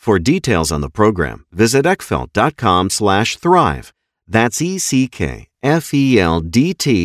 For details on the program, visit eckfeldt.com slash thrive. That's E-C-K-F-E-L-D-T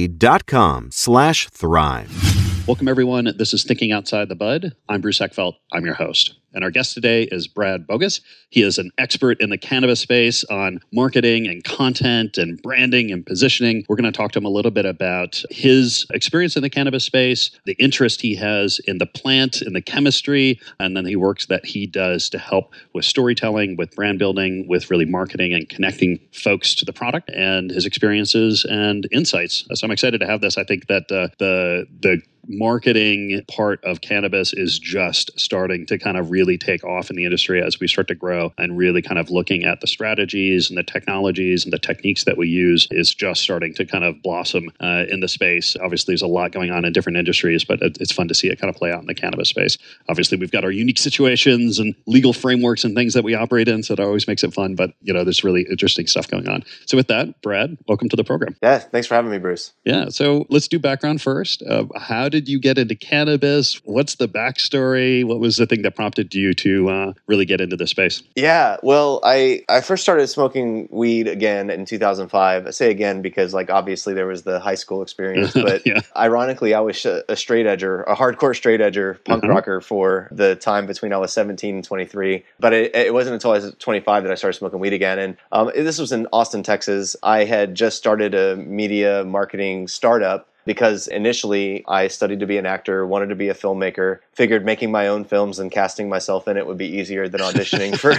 dot com slash thrive. Welcome, everyone. This is Thinking Outside the Bud. I'm Bruce Eckfeldt. I'm your host. And our guest today is Brad Bogus. He is an expert in the cannabis space on marketing and content and branding and positioning. We're going to talk to him a little bit about his experience in the cannabis space, the interest he has in the plant, in the chemistry, and then the works that he does to help with storytelling, with brand building, with really marketing and connecting folks to the product and his experiences and insights. So I'm excited to have this. I think that uh, the the marketing part of cannabis is just starting to kind of really take off in the industry as we start to grow and really kind of looking at the strategies and the technologies and the techniques that we use is just starting to kind of blossom uh, in the space. Obviously, there's a lot going on in different industries, but it's fun to see it kind of play out in the cannabis space. Obviously, we've got our unique situations and legal frameworks and things that we operate in, so it always makes it fun. But you know, there's really interesting stuff going on. So with that, Brad, welcome to the program. Yeah, thanks for having me, Bruce. Yeah, so let's do background first. Uh, how did you get into cannabis? What's the backstory? What was the thing that prompted you to uh, really get into this space? Yeah, well, I I first started smoking weed again in 2005. I say again because like obviously there was the high school experience, but Yeah. ironically I was a straight edger, a hardcore straight edger, punk Mhm. rocker for the time between I was 17 and 23. But it, it wasn't until I was 25 that I started smoking weed again. And um, this was in Austin, Texas. I had just started a media marketing startup because initially I studied to be an actor, wanted to be a filmmaker, figured making my own films and casting myself in it would be easier than auditioning for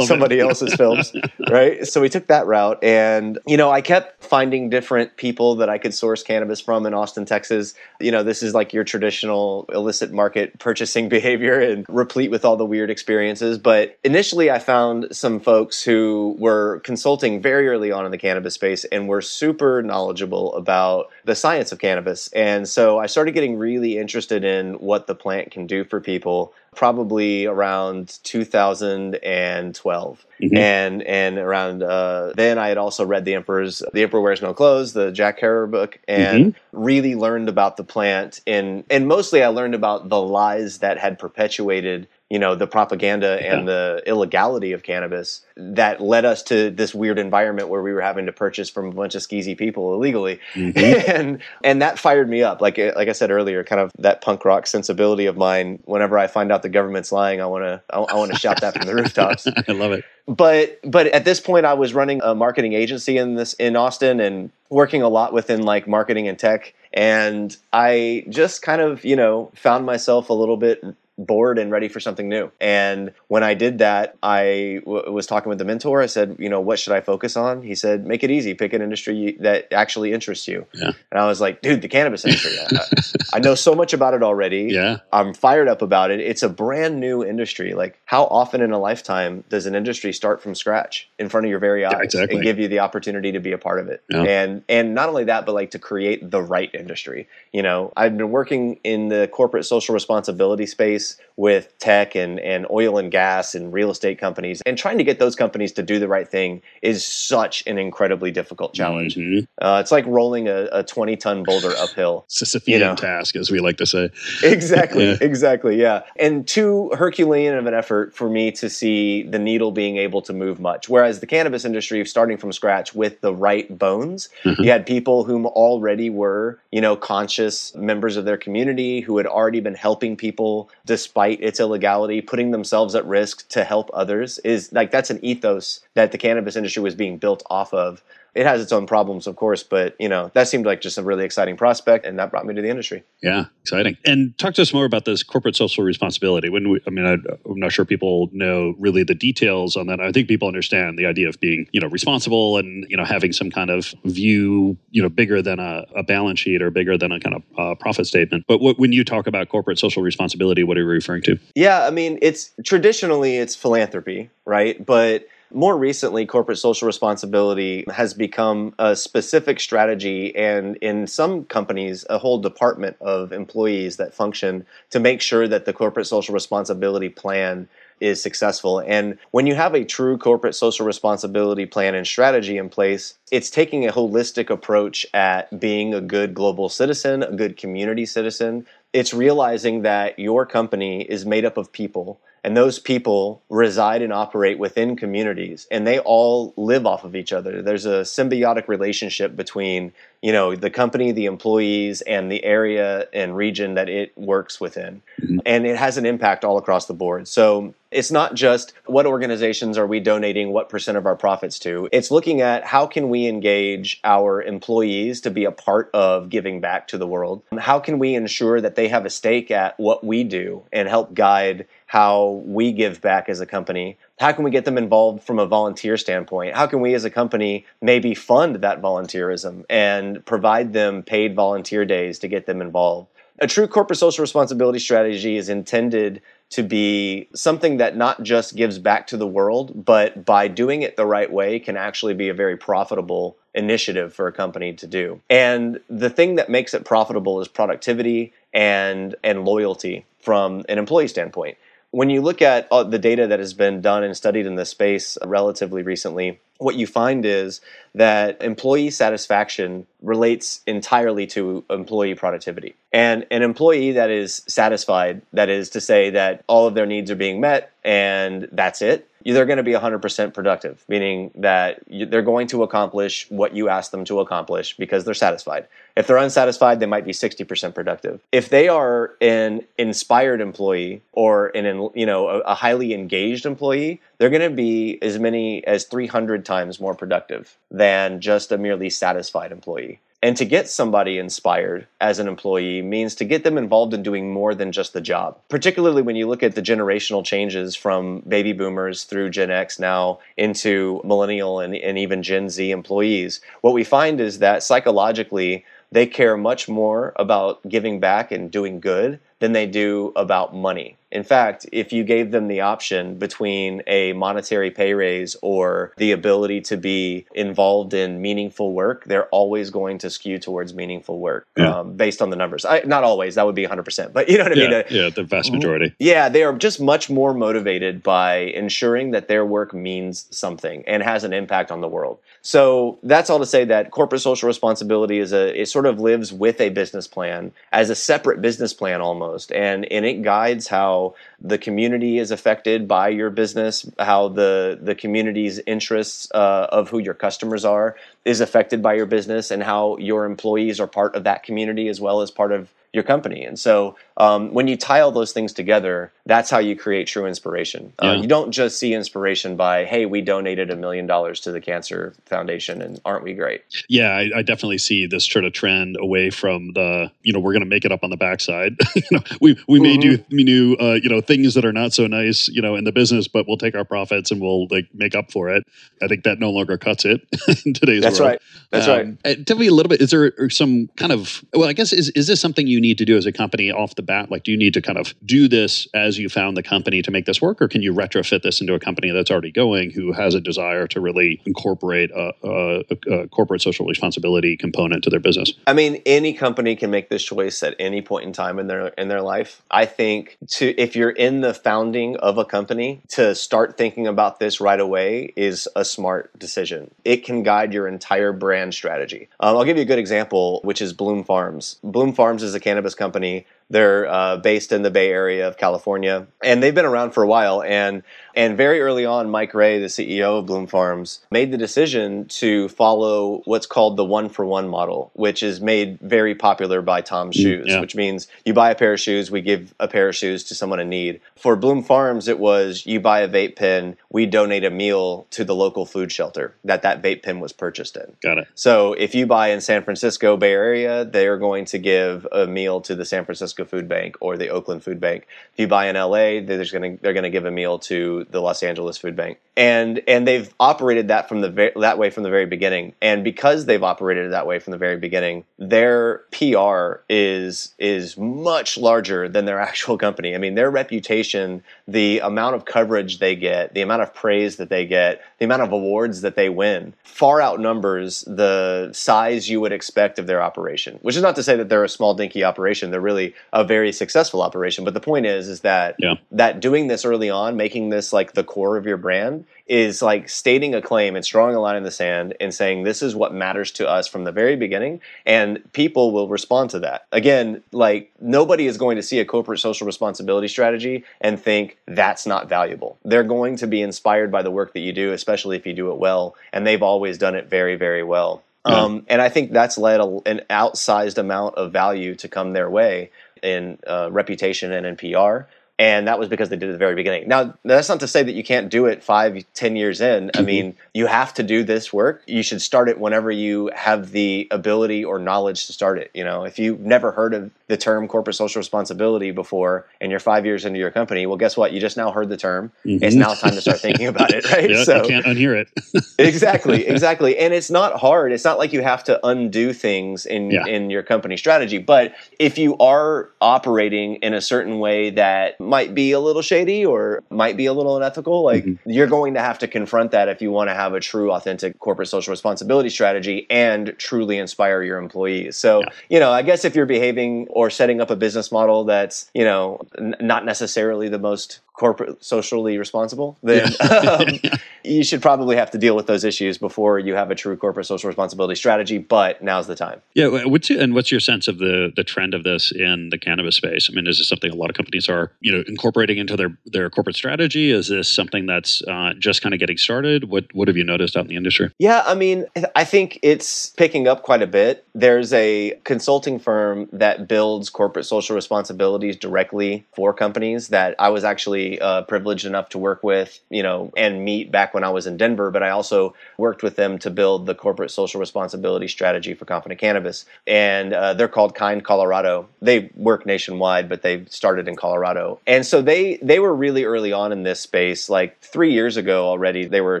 somebody else's films, right? So we took that route and you know, I kept finding different people that I could source cannabis from in Austin, Texas. You know, this is like your traditional illicit market purchasing behavior and replete with all the weird experiences, but initially I found some folks who were consulting very early on in the cannabis space and were super knowledgeable about the science of cannabis. And so I started getting really interested in what the plant can do for people. probably around 2012. Mm-hmm. And and around uh, then, I had also read the Emperor's "The Emperor Wears No Clothes," the Jack Herer book, and mm-hmm. really learned about the plant. And and mostly, I learned about the lies that had perpetuated you know the propaganda yeah. and the illegality of cannabis that led us to this weird environment where we were having to purchase from a bunch of skeezy people illegally. Mm-hmm. and and that fired me up. Like like I said earlier kind of that punk rock sensibility of mine. Whenever I find out the government's lying I want to I, I want to shout that from the rooftops. I love it. But but at this point I was running a marketing agency in this in Austin and working a lot within like marketing and tech. And I just kind of you know found myself a little bit bored and ready for something new. And when I did that, I w- was talking with the mentor. I said, you know, what should I focus on? He said, make it easy. Pick an industry that actually interests you. Yeah. And I was like, dude, the cannabis industry. I, I, know so much about it already. Yeah. I'm fired up about it. It's a brand new industry. Like, how often in a lifetime does an industry start from scratch in front of your very eyes yeah, exactly. and give you the opportunity to be a part of it? Yeah. And and not only that, but like to create the right industry. You know, I've been working in the corporate social responsibility space with tech and, and oil and gas and real estate companies. And trying to get those companies to do the right thing is such an incredibly difficult challenge. Mm-hmm. Uh, it's like rolling a, a 20 ton boulder uphill. Sisyphean you know? task, as we like to say. exactly, yeah. exactly, yeah. And too Herculean of an effort for me to see the needle being able to move much. Whereas the cannabis industry, starting from scratch with the right bones, mm-hmm. you had people whom already were, you know, conscious members of their community who had already been helping people despite its illegality, putting themselves at risk to help others is like that's an ethos that the cannabis industry was being built off of it has its own problems, of course, but you know that seemed like just a really exciting prospect, and that brought me to the industry. Yeah, exciting. And talk to us more about this corporate social responsibility. When we, I mean, I, am not sure people know really the details on that. I think people understand the idea of being, you know, responsible and you know having some kind of view, you know, bigger than a, a balance sheet or bigger than a kind of uh, profit statement. But what, when you talk about corporate social responsibility, what are you referring to? Yeah, I mean, it's traditionally it's philanthropy, right? But more recently, corporate social responsibility has become a specific strategy, and in some companies, a whole department of employees that function to make sure that the corporate social responsibility plan is successful. And when you have a true corporate social responsibility plan and strategy in place, it's taking a holistic approach at being a good global citizen, a good community citizen. It's realizing that your company is made up of people and those people reside and operate within communities and they all live off of each other. There's a symbiotic relationship between you know the company the employees and the area and region that it works within. Mm-hmm. and it has an impact all across the board. So it's not just what organizations are we donating what percent of our profits to. It's looking at how can we engage our employees to be a part of giving back to the world? How can we ensure that they have a stake at what we do and help guide how we give back as a company. How can we get them involved from a volunteer standpoint? How can we as a company maybe fund that volunteerism and provide them paid volunteer days to get them involved? A true corporate social responsibility strategy is intended to be something that not just gives back to the world, but by doing it the right way can actually be a very profitable initiative for a company to do. And the thing that makes it profitable is productivity and and loyalty from an employee standpoint when you look at the data that has been done and studied in this space relatively recently, what you find is that employee satisfaction relates entirely to employee productivity. And an employee that is satisfied, that is to say that all of their needs are being met and that's it, they're going to be 100% productive, meaning that they're going to accomplish what you ask them to accomplish because they're satisfied. If they're unsatisfied, they might be 60% productive. If they are an inspired employee or an you know a, highly engaged employee, they're going to be as many as 300 times more productive than just a merely satisfied employee. And to get somebody inspired as an employee means to get them involved in doing more than just the job. Particularly when you look at the generational changes from baby boomers through Gen X now into millennial and, and even Gen Z employees, what we find is that psychologically, they care much more about giving back and doing good than they do about money. In fact, if you gave them the option between a monetary pay raise or the ability to be involved in meaningful work, they're always going to skew towards meaningful work Yeah. um, based on the numbers. I, not always, that would be 100%, but you know what I yeah, mean? Uh, yeah, the vast majority. yeah, they are just much more motivated by ensuring that their work means something and has an impact on the world. So that's all to say that corporate social responsibility is a it sort of lives with a business plan as a separate business plan almost, and and it guides how the community is affected by your business, how the the community's interests uh, of who your customers are is affected by your business, and how your employees are part of that community as well as part of your company. And so um, when you tie all those things together, that's how you create true inspiration. Uh, you don't just see inspiration by, hey, we donated a million dollars to the Cancer Foundation and aren't we great? Yeah, I, I definitely see this sort of trend away from the, you know, we're going to make it up on the backside. you know, we we may do Mm-hmm. we do uh, you know things that are not so nice, you know, in the business, but we'll take our profits and we'll like make up for it. I think that no longer cuts it in today's That's world. right. That's Um, right. uh, Tell me a little bit. Is there some kind of well? I guess is is this something you need to do as a company off the bat? Like, do you need to kind of do this as you found the company to make this work, or can you retrofit this into a company that's already going who has a desire to really incorporate a, a, a corporate social responsibility component to their business? I mean, any company can make this choice at any point in time in their in their life. I think to if you're in the founding of a company, to start thinking about this right away is a smart decision. It can guide your entire brand strategy. Um, I'll give you a good example, which is Bloom Farms. Bloom Farms is a cannabis company. They're uh, based in the Bay Area of California, and they've been around for a while. And and very early on, Mike Ray, the CEO of Bloom Farms, made the decision to follow what's called the one for one model, which is made very popular by Tom's Shoes, yeah. which means you buy a pair of shoes, we give a pair of shoes to someone in need. For Bloom Farms, it was you buy a vape pen, we donate a meal to the local food shelter that that vape pen was purchased in. Got it. So if you buy in San Francisco Bay Area, they're going to give a meal to the San Francisco Food Bank or the Oakland Food Bank. If you buy in LA, they're going to they're going to give a meal to the Los Angeles Food Bank. And and they've operated that from the that way from the very beginning. And because they've operated that way from the very beginning, their PR is is much larger than their actual company. I mean, their reputation, the amount of coverage they get, the amount of praise that they get, the amount of awards that they win far outnumbers the size you would expect of their operation. Which is not to say that they're a small dinky operation. They're really a very successful operation. But the point is is that Yeah. that doing this early on, making this like the core of your brand is like stating a claim and drawing a line in the sand and saying this is what matters to us from the very beginning and people will respond to that. Again, like nobody is going to see a corporate social responsibility strategy and think that's not valuable. They're going to be inspired by the work that you do, especially if you do it well, and they've always done it very very well. Yeah. Um, and I think that's led a, an outsized amount of value to come their way in uh, reputation and in PR. And that was because they did it at the very beginning. Now, that's not to say that you can't do it five, ten years in. I mean, you have to do this work. You should start it whenever you have the ability or knowledge to start it. You know, if you've never heard of the term corporate social responsibility before and you're five years into your company, well, guess what? You just now heard the term. It's Mhm. now time to start thinking about it, right? Yeah, you can't unhear it. exactly exactly and it's not hard it's not like you have to undo things in Yeah. in your company strategy but if you are operating in a certain way that might be a little shady or might be a little unethical like Mm-hmm. you're going to have to confront that if you want to have a true authentic corporate social responsibility strategy and truly inspire your employees so Yeah. you know i guess if you're behaving or setting up a business model that's you know n- not necessarily the most corporate socially responsible then um, you should probably have to deal with those issues before you have a true corporate social responsibility strategy but now's the time Yeah, what's and what's your sense of the the trend of this in the cannabis space? I mean, is this something a lot of companies are you know incorporating into their their corporate strategy? Is this something that's uh, just kind of getting started? What what have you noticed out in the industry? Yeah, I mean, I think it's picking up quite a bit. There's a consulting firm that builds corporate social responsibilities directly for companies that I was actually uh, privileged enough to work with, you know, and meet back when I was in Denver. But I also worked with them to build the corporate social responsibility strategy for Confident Cannabis, and uh, they're called Kind Colorado. They work nationwide, but they started in Colorado, and so they they were really early on in this space. Like three years ago already, they were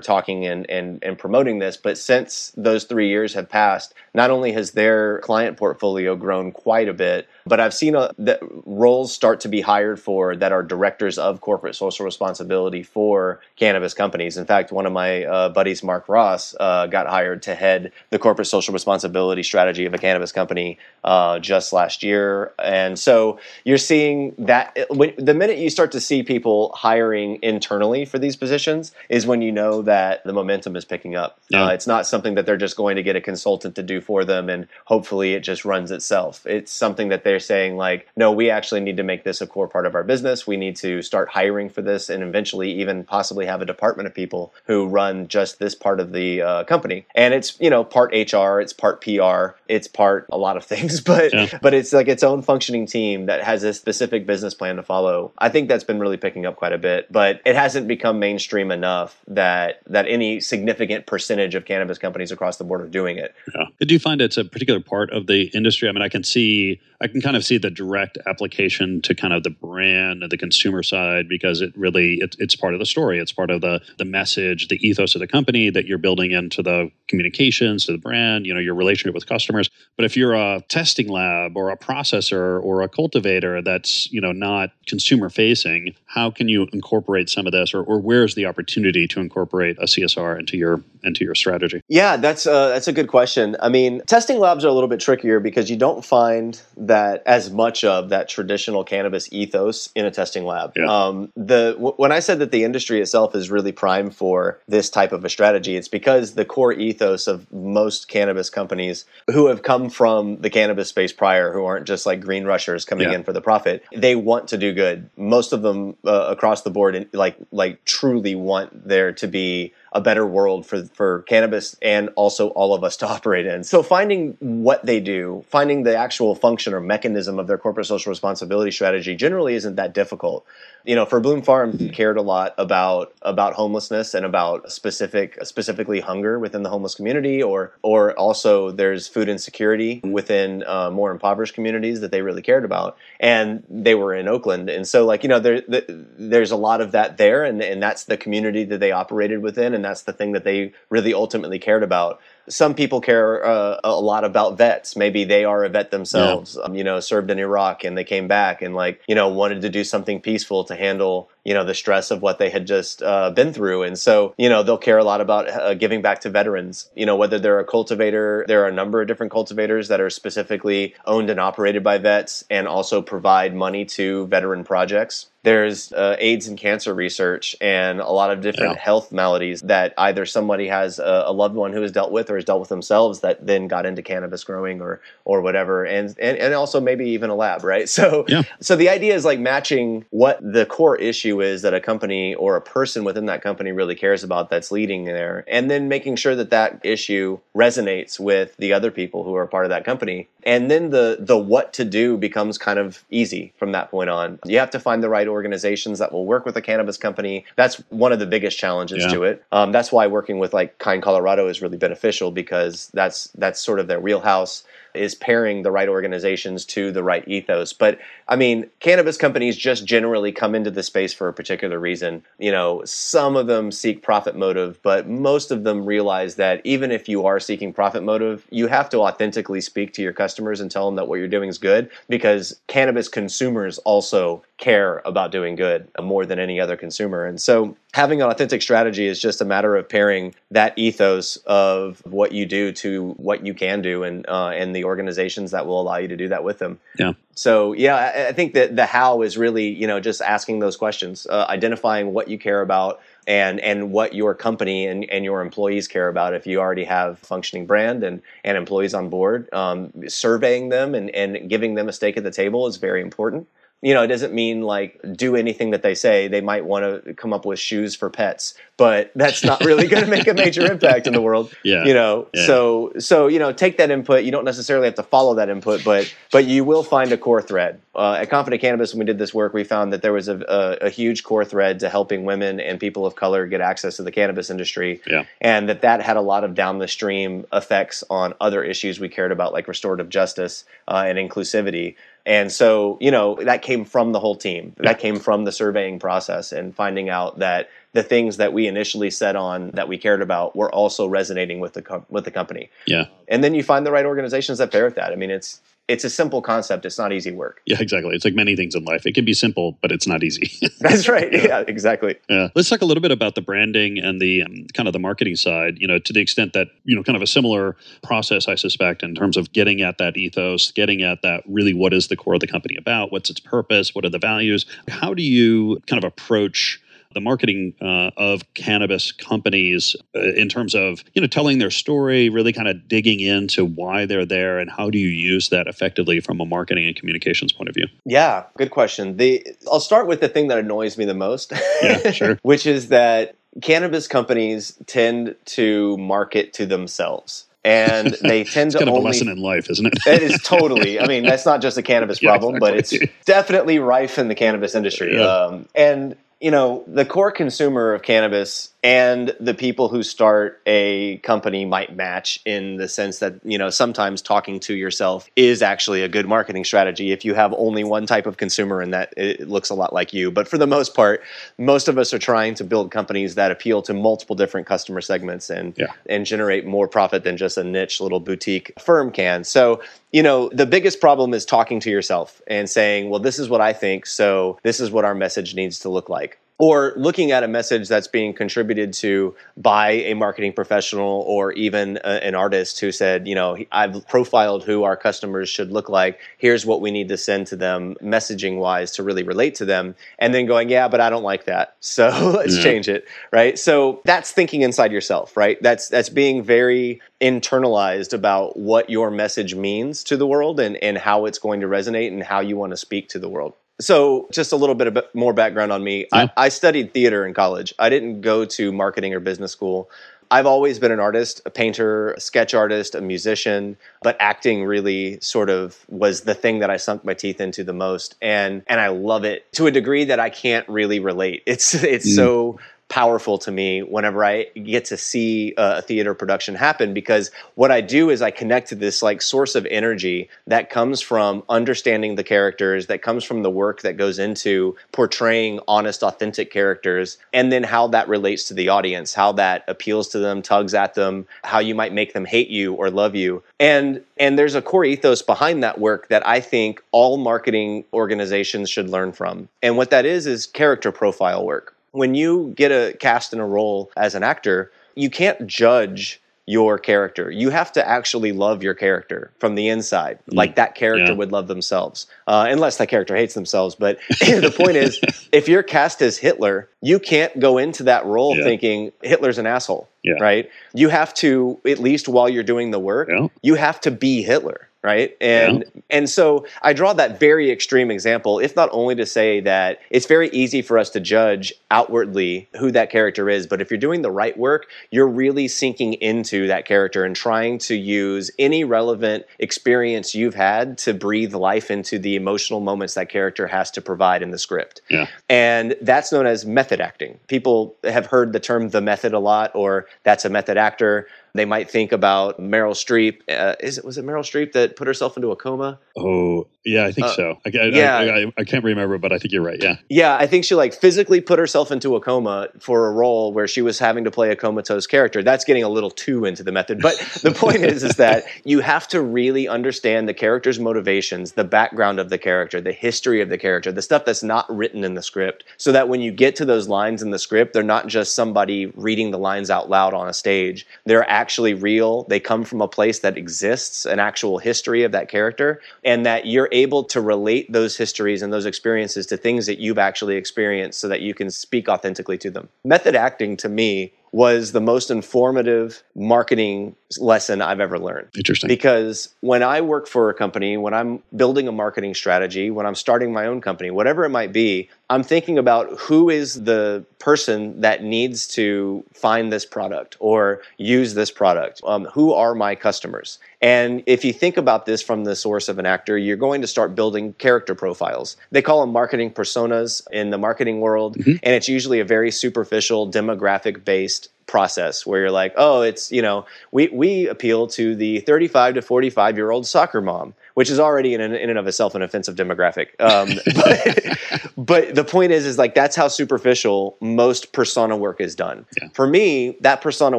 talking and and, and promoting this. But since those three years have passed, not only has their client portfolio grown quite a bit, but I've seen a, the roles start to be hired for that are directors of corporate social responsibility for cannabis companies. In fact, one of my uh, buddies, Mark Ross, uh, got hired to head the corporate social responsibility strategy of a cannabis company uh, just last year. And so you're seeing that when, the minute you start to see people hiring internally for these positions is when you know that the momentum is picking up. Yeah. Uh, it's not something that they're just going to get a consultant to do for them and hopefully it just runs itself. It's something that they're saying like, no, we actually need to make this a core part of our business. We need to start hiring for this and eventually even possibly have a department of people who run just this part of the uh, company. And it's, you know, part HR, it's part PR, it's part a lot of things, but Yeah. but it's like its own functioning team that has a specific business plan to follow. I think that's been really picking up quite a bit, but it hasn't become mainstream enough that that any significant percentage of cannabis companies across the board are doing it. Yeah. Do you find it's a particular part of the industry? I mean, I can see, I can kind of see the direct application to kind of the brand and the consumer side because it really, it, it's part of the story. It's part of the the message, the ethos of the company that you're building into the communications to the brand. You know, your relationship with customers. But if you're a testing lab or a processor or a cultivator that's you know not consumer facing, how can you incorporate some of this, or, or where's the opportunity to incorporate a CSR into your into your strategy? Yeah, that's uh, that's a good question. I mean, testing labs are a little bit trickier because you don't find that as much of that traditional cannabis ethos in a testing lab. Yeah. Um, the w- when I said that the industry itself is really prime for this type of a strategy, it's because the core ethos of most cannabis companies who have come from the cannabis space prior, who aren't just like green rushers coming Yeah. in for the profit, they want to do good. Most of them uh, across the board, like like truly want there to be a better world for for cannabis and also all of us to operate in. So finding what they do, finding the actual function or mechanism of their corporate social responsibility strategy generally isn't that difficult. You know, for Bloom Farm cared a lot about about homelessness and about specific specifically hunger within the homeless community or or also there's food insecurity within uh, more impoverished communities that they really cared about and they were in Oakland and so like you know there, the, there's a lot of that there and and that's the community that they operated within and that's the thing that they really ultimately cared about some people care uh, a lot about vets. Maybe they are a vet themselves, um, you know, served in Iraq and they came back and like, you know, wanted to do something peaceful to handle, you know, the stress of what they had just uh, been through. And so, you know, they'll care a lot about uh, giving back to veterans, you know, whether they're a cultivator, there are a number of different cultivators that are specifically owned and operated by vets and also provide money to veteran projects. There's uh, AIDS and cancer research and a lot of different Yeah. health maladies that either somebody has a, a loved one who has dealt with or has dealt with themselves that then got into cannabis growing or or whatever and and, and also maybe even a lab right so Yeah. so the idea is like matching what the core issue is that a company or a person within that company really cares about that's leading there and then making sure that that issue resonates with the other people who are part of that company. And then the the what to do becomes kind of easy from that point on. You have to find the right organizations that will work with a cannabis company. That's one of the biggest challenges Yeah. to it. Um, that's why working with like kind colorado is really beneficial because that's that's sort of their wheelhouse is pairing the right organizations to the right ethos. But I mean, cannabis companies just generally come into the space for a particular reason. You know, some of them seek profit motive, but most of them realize that even if you are seeking profit motive, you have to authentically speak to your customers and tell them that what you're doing is good because cannabis consumers also care about doing good more than any other consumer. And so having an authentic strategy is just a matter of pairing that ethos of what you do to what you can do and uh, and the organizations that will allow you to do that with them. Yeah. So yeah, I, I think that the how is really you know just asking those questions, uh, identifying what you care about. And, and what your company and, and your employees care about if you already have functioning brand and, and employees on board um, surveying them and, and giving them a stake at the table is very important you know, it doesn't mean like do anything that they say. They might want to come up with shoes for pets, but that's not really going to make a major impact in the world. Yeah. You know, Yeah. so so you know, take that input. You don't necessarily have to follow that input, but but you will find a core thread. Uh, at Confident Cannabis, when we did this work, we found that there was a, a, a huge core thread to helping women and people of color get access to the cannabis industry Yeah. and that that had a lot of down the stream effects on other issues we cared about like restorative justice uh, and inclusivity and so you know that came from the whole team. That came from the surveying process and finding out that the things that we initially set on that we cared about were also resonating with the com- with the company. Yeah. and then you find the right organizations that pair with that. I mean it's it's a simple concept. It's not easy work. Yeah, exactly. It's like many things in life. It can be simple, but it's not easy. That's right. Yeah. yeah, exactly. Yeah. Let's talk a little bit about the branding and the um, kind of the marketing side, you know, to the extent that, you know, kind of a similar process, I suspect, in terms of getting at that ethos, getting at that really what is the core of the company about? What's its purpose? What are the values? How do you kind of approach the marketing uh, of cannabis companies uh, in terms of you know telling their story, really kind of digging into why they're there, and how do you use that effectively from a marketing and communications point of view? Yeah, good question. The I'll start with the thing that annoys me the most. Yeah, sure. which is that cannabis companies tend to market to themselves and they tend to kind of only, a lesson in life, isn't it? it is totally. I mean, that's not just a cannabis Yeah, problem, but it's definitely rife in the cannabis industry. Yeah. Um, and you know, the core consumer of cannabis and the people who start a company might match in the sense that you know sometimes talking to yourself is actually a good marketing strategy if you have only one type of consumer and that it looks a lot like you. But for the most part most of us are trying to build companies that appeal to multiple different customer segments and Yeah. and generate more profit than just a niche little boutique firm can. So you know the biggest problem is talking to yourself and saying well this is what i think so this is what our message needs to look like or looking at a message that's being contributed to by a marketing professional or even a, an artist who said, you know, I've profiled who our customers should look like. Here's what we need to send to them messaging wise to really relate to them. And then going, yeah, but I don't like that. So let's Yeah. change it. Right. So that's thinking inside yourself, right? That's that's being very internalized about what your message means to the world and, and how it's going to resonate and how you want to speak to the world. So, just a little bit of more background on me. Yeah. I, I studied theater in college. I didn't go to marketing or business school. I've always been an artist, a painter, a sketch artist, a musician, but acting really sort of was the thing that I sunk my teeth into the most and and I love it to a degree that I can't really relate. It's it's Mm. so powerful to me whenever I get to see a theater production happen because what I do is I connect to this like source of energy that comes from understanding the characters, that comes from the work that goes into portraying honest, authentic characters, and then how that relates to the audience, how that appeals to them, tugs at them, how you might make them hate you or love you. And and there's a core ethos behind that work that I think all marketing organizations should learn from. And what that is is character profile work when you get a cast in a role as an actor, you can't judge your character. You have to actually love your character from the inside, like that character Yeah. would love themselves, uh, unless that character hates themselves. But the point is, if you're cast as Hitler, you can't go into that role Yeah. thinking Hitler's an asshole, Yeah. right? You have to, at least while you're doing the work, you have to be Hitler, right? And and so I draw that very extreme example, if not only to say that it's very easy for us to judge outwardly who that character is, but if you're doing the right work, you're really sinking into that character and trying to use any relevant experience you've had to breathe life into the emotional moments that character has to provide in the script. Yeah. And that's known as method acting. People have heard the term the method a lot, or that's a method actor. They might think about Meryl Streep. Uh, is it was it Meryl Streep that put herself into a coma? Oh, yeah, I think Uh, so. I, I, yeah. I, I, can't remember, but I think you're right. Yeah. Yeah, I think she like physically put herself into a coma for a role where she was having to play a comatose character. That's getting a little too into the method. But the point is is that you have to really understand the character's motivations, the background of the character, the history of the character, the stuff that's not written in the script, so that when you get to those lines in the script, they're not just somebody reading the lines out loud on a stage. They're actually real. They come from a place that exists, an actual history of that character, and that you're able to relate those histories and those experiences to things that you've actually experienced so that you can speak authentically to them. Method acting to me was the most informative marketing lesson I've ever learned. Interesting. Because when I work for a company, when I'm building a marketing strategy, when I'm starting my own company, whatever it might be, I'm thinking about who is the person that needs to find this product or use this product. Um, who are my customers? And if you think about this from the source of an actor, you're going to start building character profiles. They call them marketing personas in the marketing world, and it's usually a very superficial demographic based process where you're like, oh, it's you know, we we appeal to the 35 to 45 year old soccer mom, which is already in, in and of itself an offensive demographic. Um, but, but, the point is, is like that's how superficial most persona work is done. Yeah. For me, that persona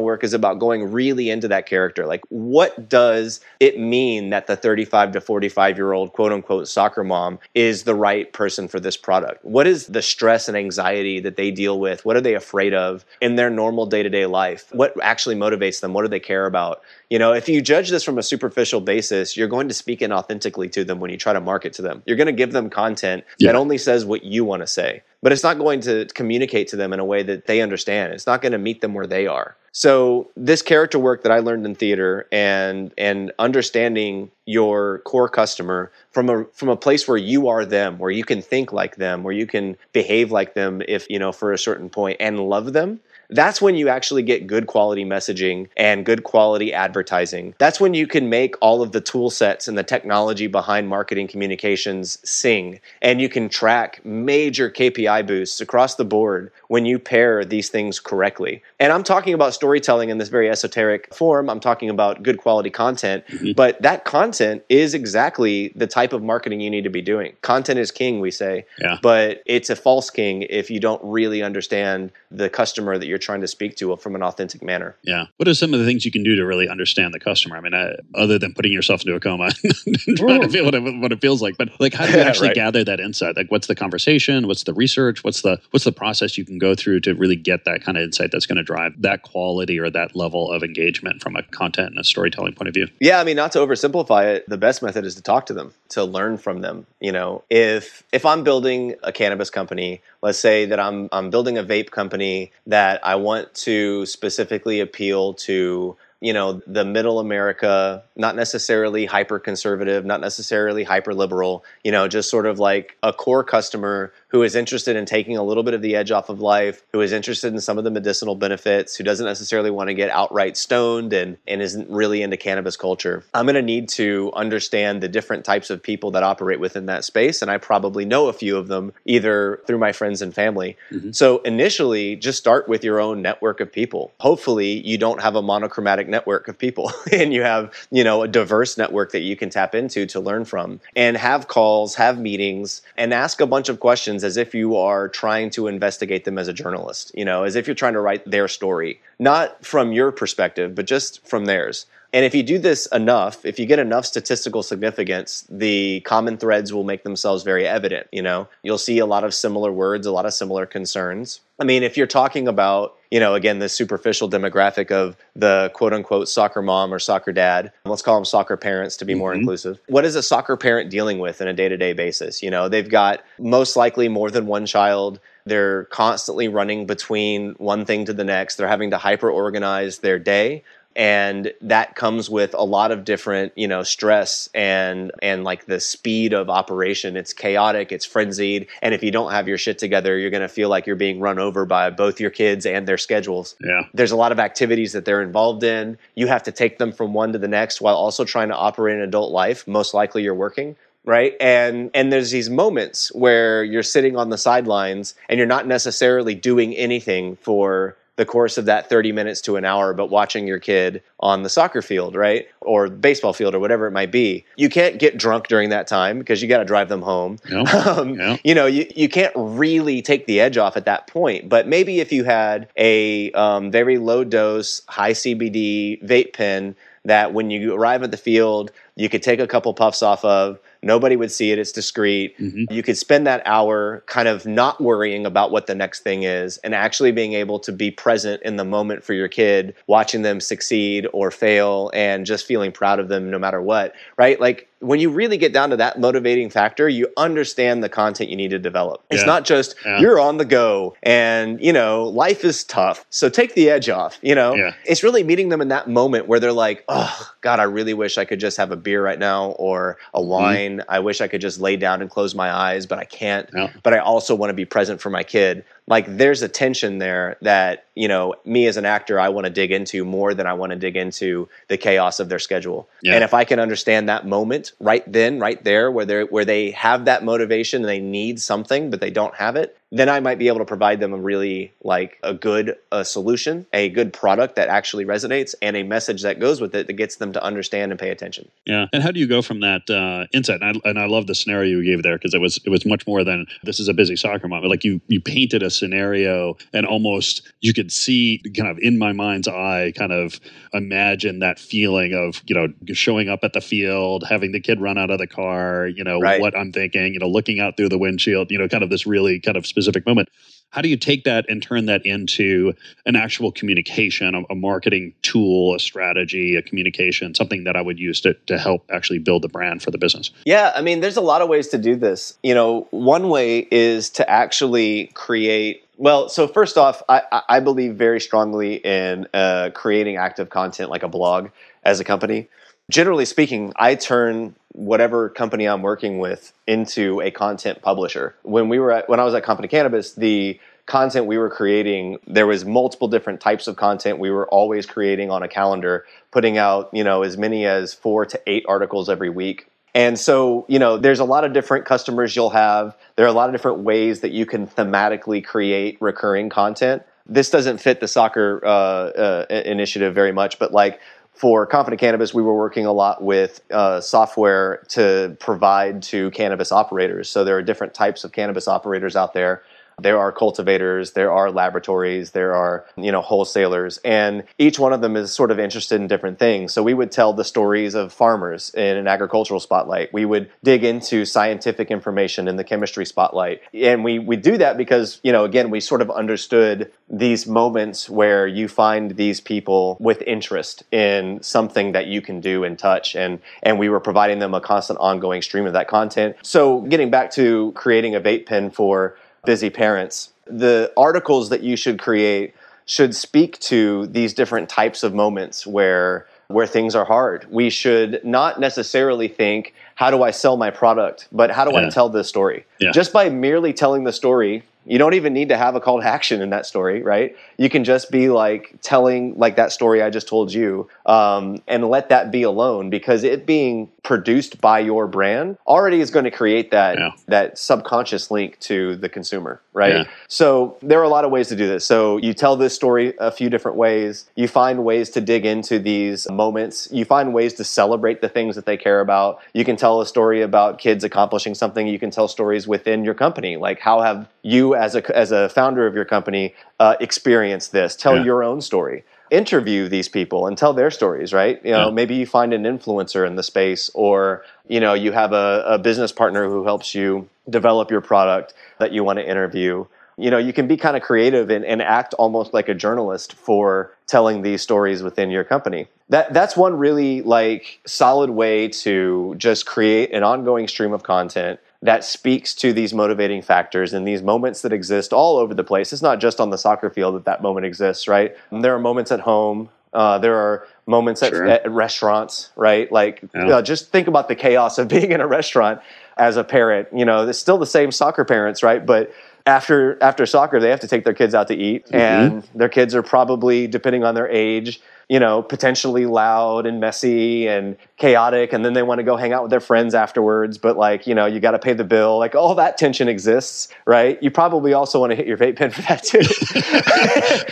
work is about going really into that character. Like, what does it mean that the 35 to 45 year old quote unquote soccer mom is the right person for this product? What is the stress and anxiety that they deal with? What are they afraid of in their normal day to day life? What actually motivates them? What do they care about? You know, if you judge this from a superficial basis, you're going to speak inauthentically to them when you try to market to them. You're going to give them content yeah. that only says what you want to say, but it's not going to communicate to them in a way that they understand. It's not going to meet them where they are. So this character work that I learned in theater and and understanding your core customer from a from a place where you are them, where you can think like them, where you can behave like them if, you know, for a certain point and love them that's when you actually get good quality messaging and good quality advertising. That's when you can make all of the tool sets and the technology behind marketing communications sing. And you can track major KPI boosts across the board when you pair these things correctly. And I'm talking about storytelling in this very esoteric form. I'm talking about good quality content, mm-hmm. but that content is exactly the type of marketing you need to be doing. Content is king, we say, yeah. but it's a false king if you don't really understand the customer that you're trying to speak to from an authentic manner. Yeah. What are some of the things you can do to really understand the customer? I mean, I, other than putting yourself into a coma and trying to feel what it, what it feels like, but like, how do you actually right. gather that insight? Like, what's the conversation? What's the research? What's the what's the process you can go through to really get that kind of insight that's going to drive that quality or that level of engagement from a content and a storytelling point of view? Yeah, I mean, not to oversimplify it, the best method is to talk to them, to learn from them. You know, if if I'm building a cannabis company let's say that I'm I'm building a vape company that I want to specifically appeal to you know the middle america not necessarily hyper conservative not necessarily hyper liberal you know just sort of like a core customer who is interested in taking a little bit of the edge off of life who is interested in some of the medicinal benefits who doesn't necessarily want to get outright stoned and and isn't really into cannabis culture. I'm going to need to understand the different types of people that operate within that space and i probably know a few of them either through my friends and family. Mm-hmm. so initially just start with your own network of people. Hopefully you don't have a monochromatic network of people. And you have you know a diverse network that you can tap into to learn from and have calls have meetings and ask a bunch of questions as if you are trying to investigate them as a journalist you know as if you're trying to write their story. Not from your perspective but just from theirs and if you do this enough, if you get enough statistical significance, the common threads will make themselves very evident. You know, you'll see a lot of similar words, a lot of similar concerns. I mean, if you're talking about, you know, again, the superficial demographic of the quote unquote soccer mom or soccer dad, let's call them soccer parents to be mm-hmm. more inclusive. What is a soccer parent dealing with in a day to day basis? You know, they've got most likely more than one child. They're constantly running between one thing to the next. They're having to hyper organize their day and that comes with a lot of different you know stress and and like the speed of operation. It's chaotic it's frenzied and if you don't have your shit together you're going to feel like you're being run over by both your kids and their schedules. Yeah. There's a lot of activities that they're involved in. You have to take them from one to the next while also trying to operate an adult life. Most likely you're working right? And and there's these moments where you're sitting on the sidelines and you're not necessarily doing anything for the course of that 30 minutes to an hour, but watching your kid on the soccer field, right? Or baseball field or whatever it might be. You can't get drunk during that time because you got to drive them home. Yep. Um, yep. You know, you, you can't really take the edge off at that point. But maybe if you had a um, very low dose, high CBD vape pen that when you arrive at the field, you could take a couple puffs off of, Nobody would see it. It's discreet. Mm-hmm. You could spend that hour kind of not worrying about what the next thing is and actually being able to be present in the moment for your kid, watching them succeed or fail and just feeling proud of them no matter what, right? Like when you really get down to that motivating factor, you understand the content you need to develop. It's yeah. not just yeah. you're on the go and, you know, life is tough. So take the edge off, you know? Yeah. It's really meeting them in that moment where they're like, oh, God, I really wish I could just have a beer right now or a mm-hmm. wine. I wish I could just lay down and close my eyes, but I can't. But I also want to be present for my kid like there's a tension there that you know me as an actor i want to dig into more than i want to dig into the chaos of their schedule yeah. and if i can understand that moment right then right there where they where they have that motivation and they need something but they don't have it then I might be able to provide them a really like a good uh, solution, a good product that actually resonates, and a message that goes with it that gets them to understand and pay attention. Yeah, and how do you go from that uh, insight? And I, and I love the scenario you gave there because it was it was much more than this is a busy soccer mom. Like you you painted a scenario and almost you could see kind of in my mind's eye, kind of imagine that feeling of you know showing up at the field, having the kid run out of the car, you know Right. what I'm thinking, you know looking out through the windshield, you know kind of this really kind of specific moment. How do you take that and turn that into an actual communication, a, a marketing tool, a strategy, a communication, something that I would use to, to help actually build the brand for the business? Yeah, I mean, there's a lot of ways to do this. You know, one way is to actually create. Well, so first off, I, I- believe very strongly in uh, creating active content like a blog as a company. Generally speaking, I turn whatever company I'm working with into a content publisher. When we were at, when I was at Confident Cannabis, the content we were creating, there was multiple different types of content we were always creating on a calendar, putting out, you know, as many as 4 to 8 articles every week. And so, you know, there's a lot of different customers you'll have. There are a lot of different ways that you can thematically create recurring content. This doesn't fit the soccer uh, uh, initiative very much, but like for Confident Cannabis, we were working a lot with uh, software to provide to cannabis operators. So there are different types of cannabis operators out there. There are cultivators, there are laboratories, there are, you know, wholesalers, and each one of them is sort of interested in different things. So we would tell the stories of farmers in an agricultural spotlight. We would dig into scientific information in the chemistry spotlight. And we we do that because, you know, again, we sort of understood these moments where you find these people with interest in something that you can do and touch and and we were providing them a constant ongoing stream of that content. So getting back to creating a vape pen for busy parents, the articles that you should create should speak to these different types of moments where where things are hard. We should not necessarily think how do I sell my product, but how do Yeah. I tell this story? Yeah. Just by merely telling the story, you don't even need to have a call to action in that story, right? You can just be like telling like that story I just told you, um, and let that be alone because it being produced by your brand already is going to create that Yeah. that subconscious link to the consumer, right? Yeah. So there are a lot of ways to do this. So you tell this story a few different ways. You find ways to dig into these moments. You find ways to celebrate the things that they care about. You can tell a story about kids accomplishing something. You can tell stories within your company, like how have you as a as a founder of your company uh, experienced this? Tell Yeah. your own story. Interview these people and tell their stories, right? You know, Yeah. maybe you find an influencer in the space, or you know, you have a, a business partner who helps you develop your product that you want to interview. You know, you can be kind of creative and, and act almost like a journalist for telling these stories within your company. That that's one really like solid way to just create an ongoing stream of content that speaks to these motivating factors and these moments that exist all over the place. It's not just on the soccer field that that moment exists, right? There are moments at home. Uh, there are moments at, Sure. at restaurants, right? Like, Yeah. uh, just think about the chaos of being in a restaurant as a parent. You know, it's still the same soccer parents, right? But after after soccer, they have to take their kids out to eat, and their kids are probably, depending on their age, you know, potentially loud and messy and chaotic, and then they want to go hang out with their friends afterwards. But like, you know, you got to pay the bill. Like all that tension exists, right? You probably also want to hit your vape pen for that too.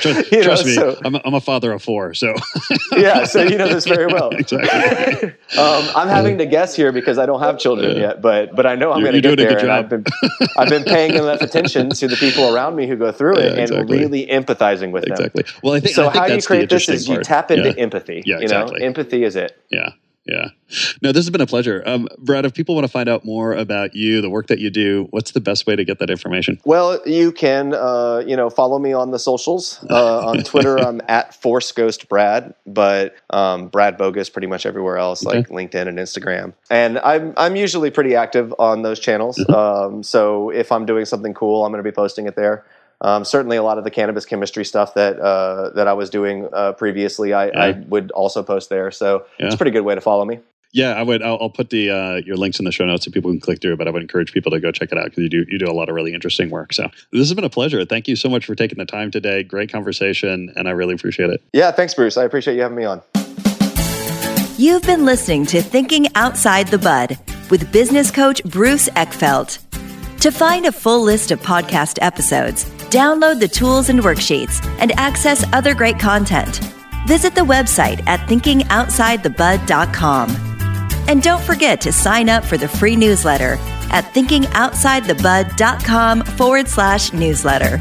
Trust, You know, me, so- I'm, a, I'm a father of four, so yeah, so you know this very well. exactly. Um, I'm having to guess here because I don't have children yet, but but I know I'm going to get there. good and job. I've been I've been paying enough attention to the people around me who go through it Yeah, and exactly. really empathizing with them. Exactly. Well, I think So I think how do you create this? Is you part. Tap into Yeah. empathy. Yeah, You know, empathy is it. Yeah. Yeah. No, this has been a pleasure. Um, Brad, if people want to find out more about you, the work that you do, what's the best way to get that information? Well, you can, uh, you know, follow me on the socials. Uh, on Twitter, I'm at Force Ghost Brad, but um, Brad Bogus pretty much everywhere else, like LinkedIn and Instagram. And I'm I'm usually pretty active on those channels. Um, so if I'm doing something cool, I'm going to be posting it there. Um, certainly, a lot of the cannabis chemistry stuff that uh, that I was doing uh, previously, I, I would also post there. So it's a pretty good way to follow me. Yeah, I would. I'll, I'll put the uh, your links in the show notes so people can click through. But I would encourage people to go check it out because you do you do a lot of really interesting work. So this has been a pleasure. Thank you so much for taking the time today. Great conversation, and I really appreciate it. Yeah, thanks, Bruce. I appreciate you having me on. You've been listening to Thinking Outside the Bud with business coach Bruce Eckfeldt. To find a full list of podcast episodes, download the tools and worksheets, and access other great content, visit the website at thinkingoutsidethebud.com. And don't forget to sign up for the free newsletter at thinkingoutsidethebud.com forward slash newsletter.